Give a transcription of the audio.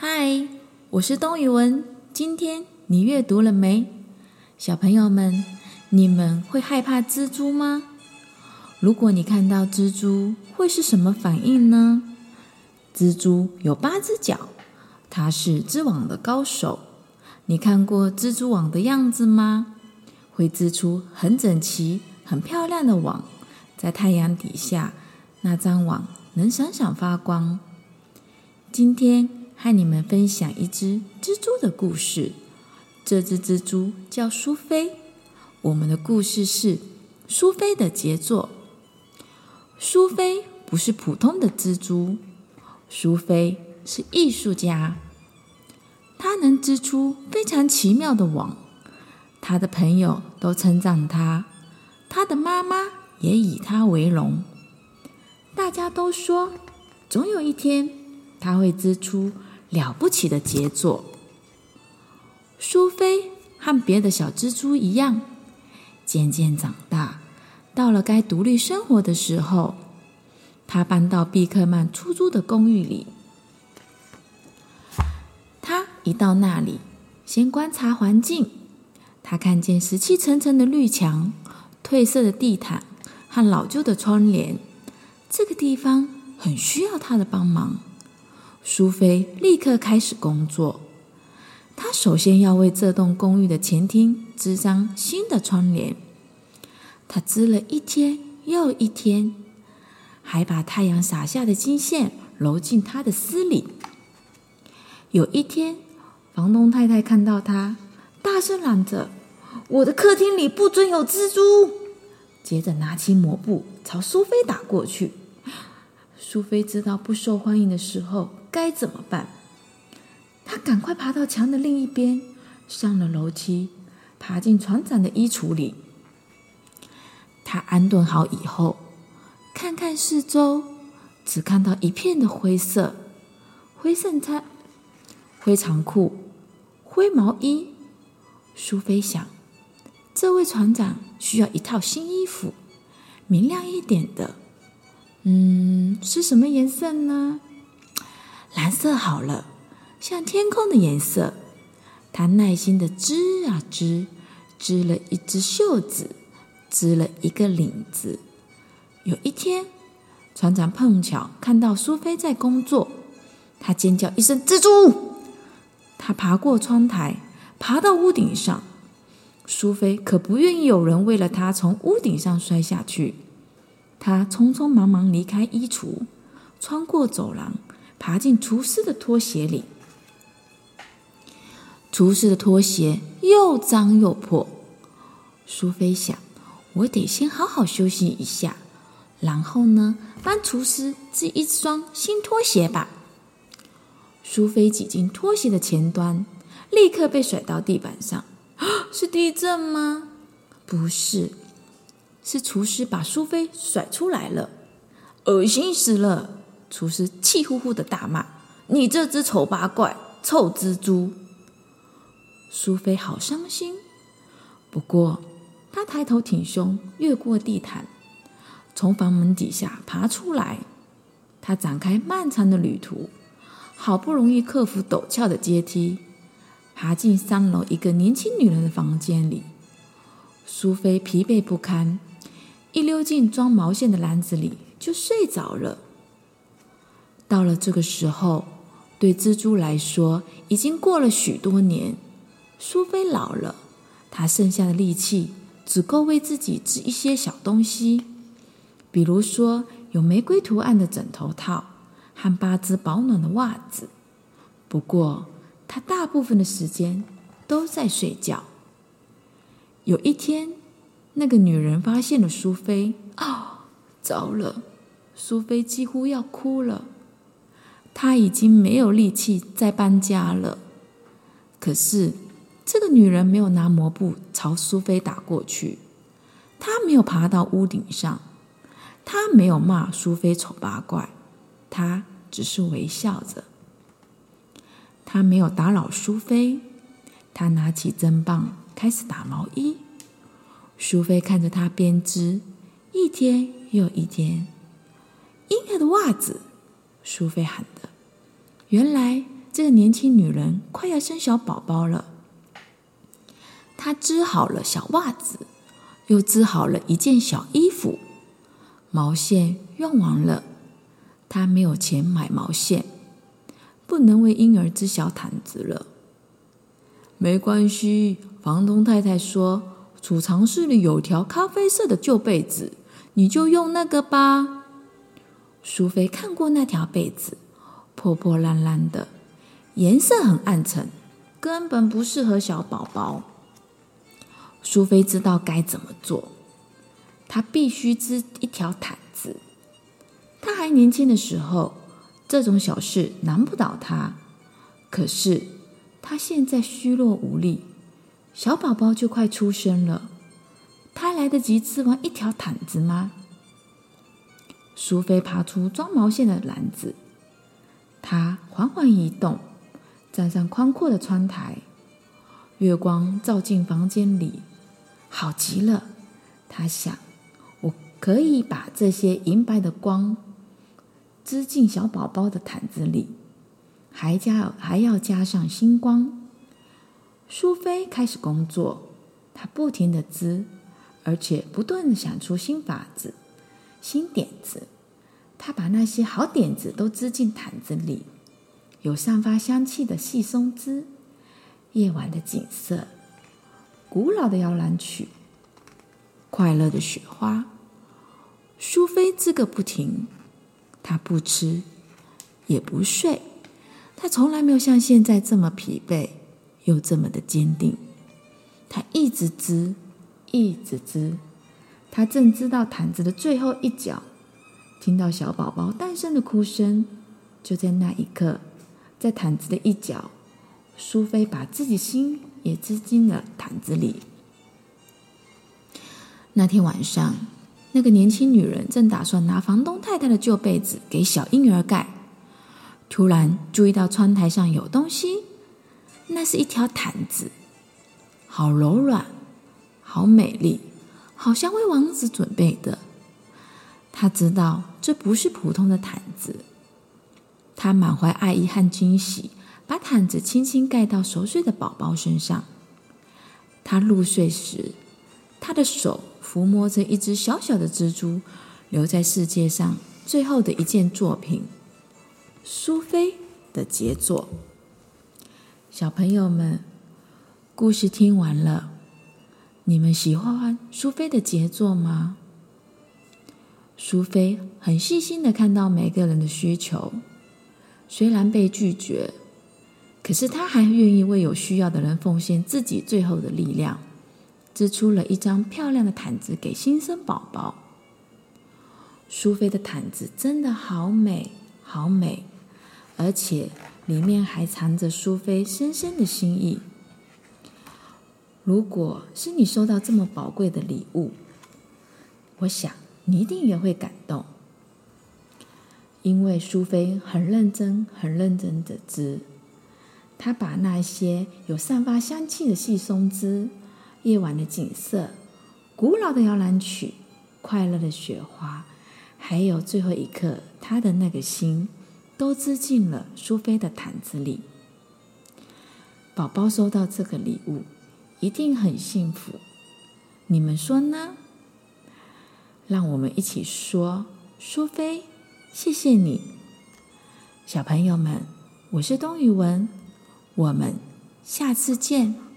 嗨，我是东雨文。今天你阅读了没？小朋友们，你们会害怕蜘蛛吗？如果你看到蜘蛛，会是什么反应呢？蜘蛛有八只脚，它是织网的高手。你看过蜘蛛网的样子吗？会织出很整齐、很漂亮的网，在太阳底下，那张网能闪闪发光。今天。和你们分享一只蜘蛛的故事。这只蜘蛛叫苏菲。我们的故事是苏菲的杰作。苏菲不是普通的蜘蛛，苏菲是艺术家。她能织出非常奇妙的网。她的朋友都称赞她，她的妈妈也以她为荣。大家都说，总有一天她会织出。了不起的杰作。苏菲和别的小蜘蛛一样，渐渐长大，到了该独立生活的时候，她搬到毕克曼出租的公寓里。她一到那里，先观察环境。她看见湿气沉沉的绿墙、褪色的地毯和老旧的窗帘，这个地方很需要她的帮忙。苏菲立刻开始工作。她首先要为这栋公寓的前厅织张新的窗帘。她织了一天又一天，还把太阳洒下的金线揉进她的丝里。有一天，房东太太看到她，大声嚷着：“我的客厅里不准有蜘蛛！”接着拿起抹布朝苏菲打过去。苏菲知道不受欢迎的时候该怎么办？他赶快爬到墙的另一边，上了楼梯，爬进船长的衣橱里。他安顿好以后，看看四周，只看到一片的灰色：灰衬衫、灰长裤、灰毛衣。苏菲想，这位船长需要一套新衣服，明亮一点的。嗯，是什么颜色呢？蓝色好了，像天空的颜色。他耐心的织啊织，织了一只袖子，织了一个领子。有一天，船长碰巧看到苏菲在工作，他尖叫一声：“蜘蛛！”他爬过窗台，爬到屋顶上。苏菲可不愿意有人为了他从屋顶上摔下去。他匆匆忙忙离开衣橱，穿过走廊，爬进厨师的拖鞋里。厨师的拖鞋又脏又破。苏菲想：“我得先好好休息一下，然后呢，帮厨师织一双新拖鞋吧。”苏菲挤进拖鞋的前端，立刻被甩到地板上。是地震吗？不是。是厨师把苏菲甩出来了，恶心死了！厨师气呼呼的大骂：“你这只丑八怪，臭蜘蛛！”苏菲好伤心，不过她抬头挺胸，越过地毯，从房门底下爬出来。她展开漫长的旅途，好不容易克服陡峭的阶梯，爬进三楼一个年轻女人的房间里。苏菲疲惫不堪。一溜进装毛线的篮子里，就睡着了。到了这个时候，对蜘蛛来说，已经过了许多年。苏菲老了，她剩下的力气只够为自己织一些小东西，比如说有玫瑰图案的枕头套和八只保暖的袜子。不过，她大部分的时间都在睡觉。有一天，那个女人发现了苏菲，哦，糟了！苏菲几乎要哭了。他已经没有力气再搬家了。可是，这个女人没有拿抹布朝苏菲打过去，她没有爬到屋顶上，她没有骂苏菲丑八怪，她只是微笑着。她没有打扰苏菲，她拿起针棒开始打毛衣。苏菲看着他编织，一天又一天。婴儿的袜子，苏菲喊的。原来这个年轻女人快要生小宝宝了。她织好了小袜子，又织好了一件小衣服，毛线用完了，她没有钱买毛线，不能为婴儿织小毯子了。没关系，房东太太说，储藏室里有条咖啡色的旧被子，你就用那个吧。淑妃看过那条被子，破破烂烂的，颜色很暗沉，根本不适合小宝宝。淑妃知道该怎么做，她必须织一条毯子。她还年轻的时候，这种小事难不倒她。可是她现在虚弱无力，小宝宝就快出生了，她来得及织完一条毯子吗？苏菲爬出装毛线的篮子，她缓缓移动，站上宽阔的窗台。月光照进房间里，好极了。她想，我可以把这些银白的光织进小宝宝的毯子里，还加还要加上星光。苏菲开始工作，她不停地织，而且不断地想出新法子。新点子，他把那些好点子都织进毯子里，有散发香气的细松枝，夜晚的景色，古老的摇篮曲，快乐的雪花。苏菲织个不停，她不吃，也不睡，她从来没有像现在这么疲惫，又这么的坚定。她一直织，一直织。她正织到毯子的最后一角，听到小宝宝诞生的哭声。就在那一刻，在毯子的一角，苏菲把自己心也织进了毯子里。那天晚上，那个年轻女人正打算拿房东太太的旧被子给小婴儿盖，突然注意到窗台上有东西，那是一条毯子，好柔软，好美丽。好像为王子准备的。他知道这不是普通的毯子。他满怀爱意和惊喜，把毯子轻轻盖到熟睡的宝宝身上。他入睡时，他的手抚摸着一只小小的蜘蛛，留在世界上最后的一件作品——苏菲的杰作。小朋友们，故事听完了。你们喜欢苏菲的杰作吗？苏菲很细心的看到每个人的需求，虽然被拒绝，可是她还愿意为有需要的人奉献自己最后的力量，织出了一张漂亮的毯子给新生宝宝。苏菲的毯子真的好美，好美，而且里面还藏着苏菲深深的心意。如果是你收到这么宝贵的礼物，我想你一定也会感动，因为苏菲很认真、很认真的织，她把那些有散发香气的细松枝、夜晚的景色、古老的摇篮曲、快乐的雪花，还有最后一刻她的那个心，都织进了苏菲的毯子里。宝宝收到这个礼物，一定很幸福，你们说呢？让我们一起说，苏菲，谢谢你，小朋友们，我是冬雨文，我们下次见。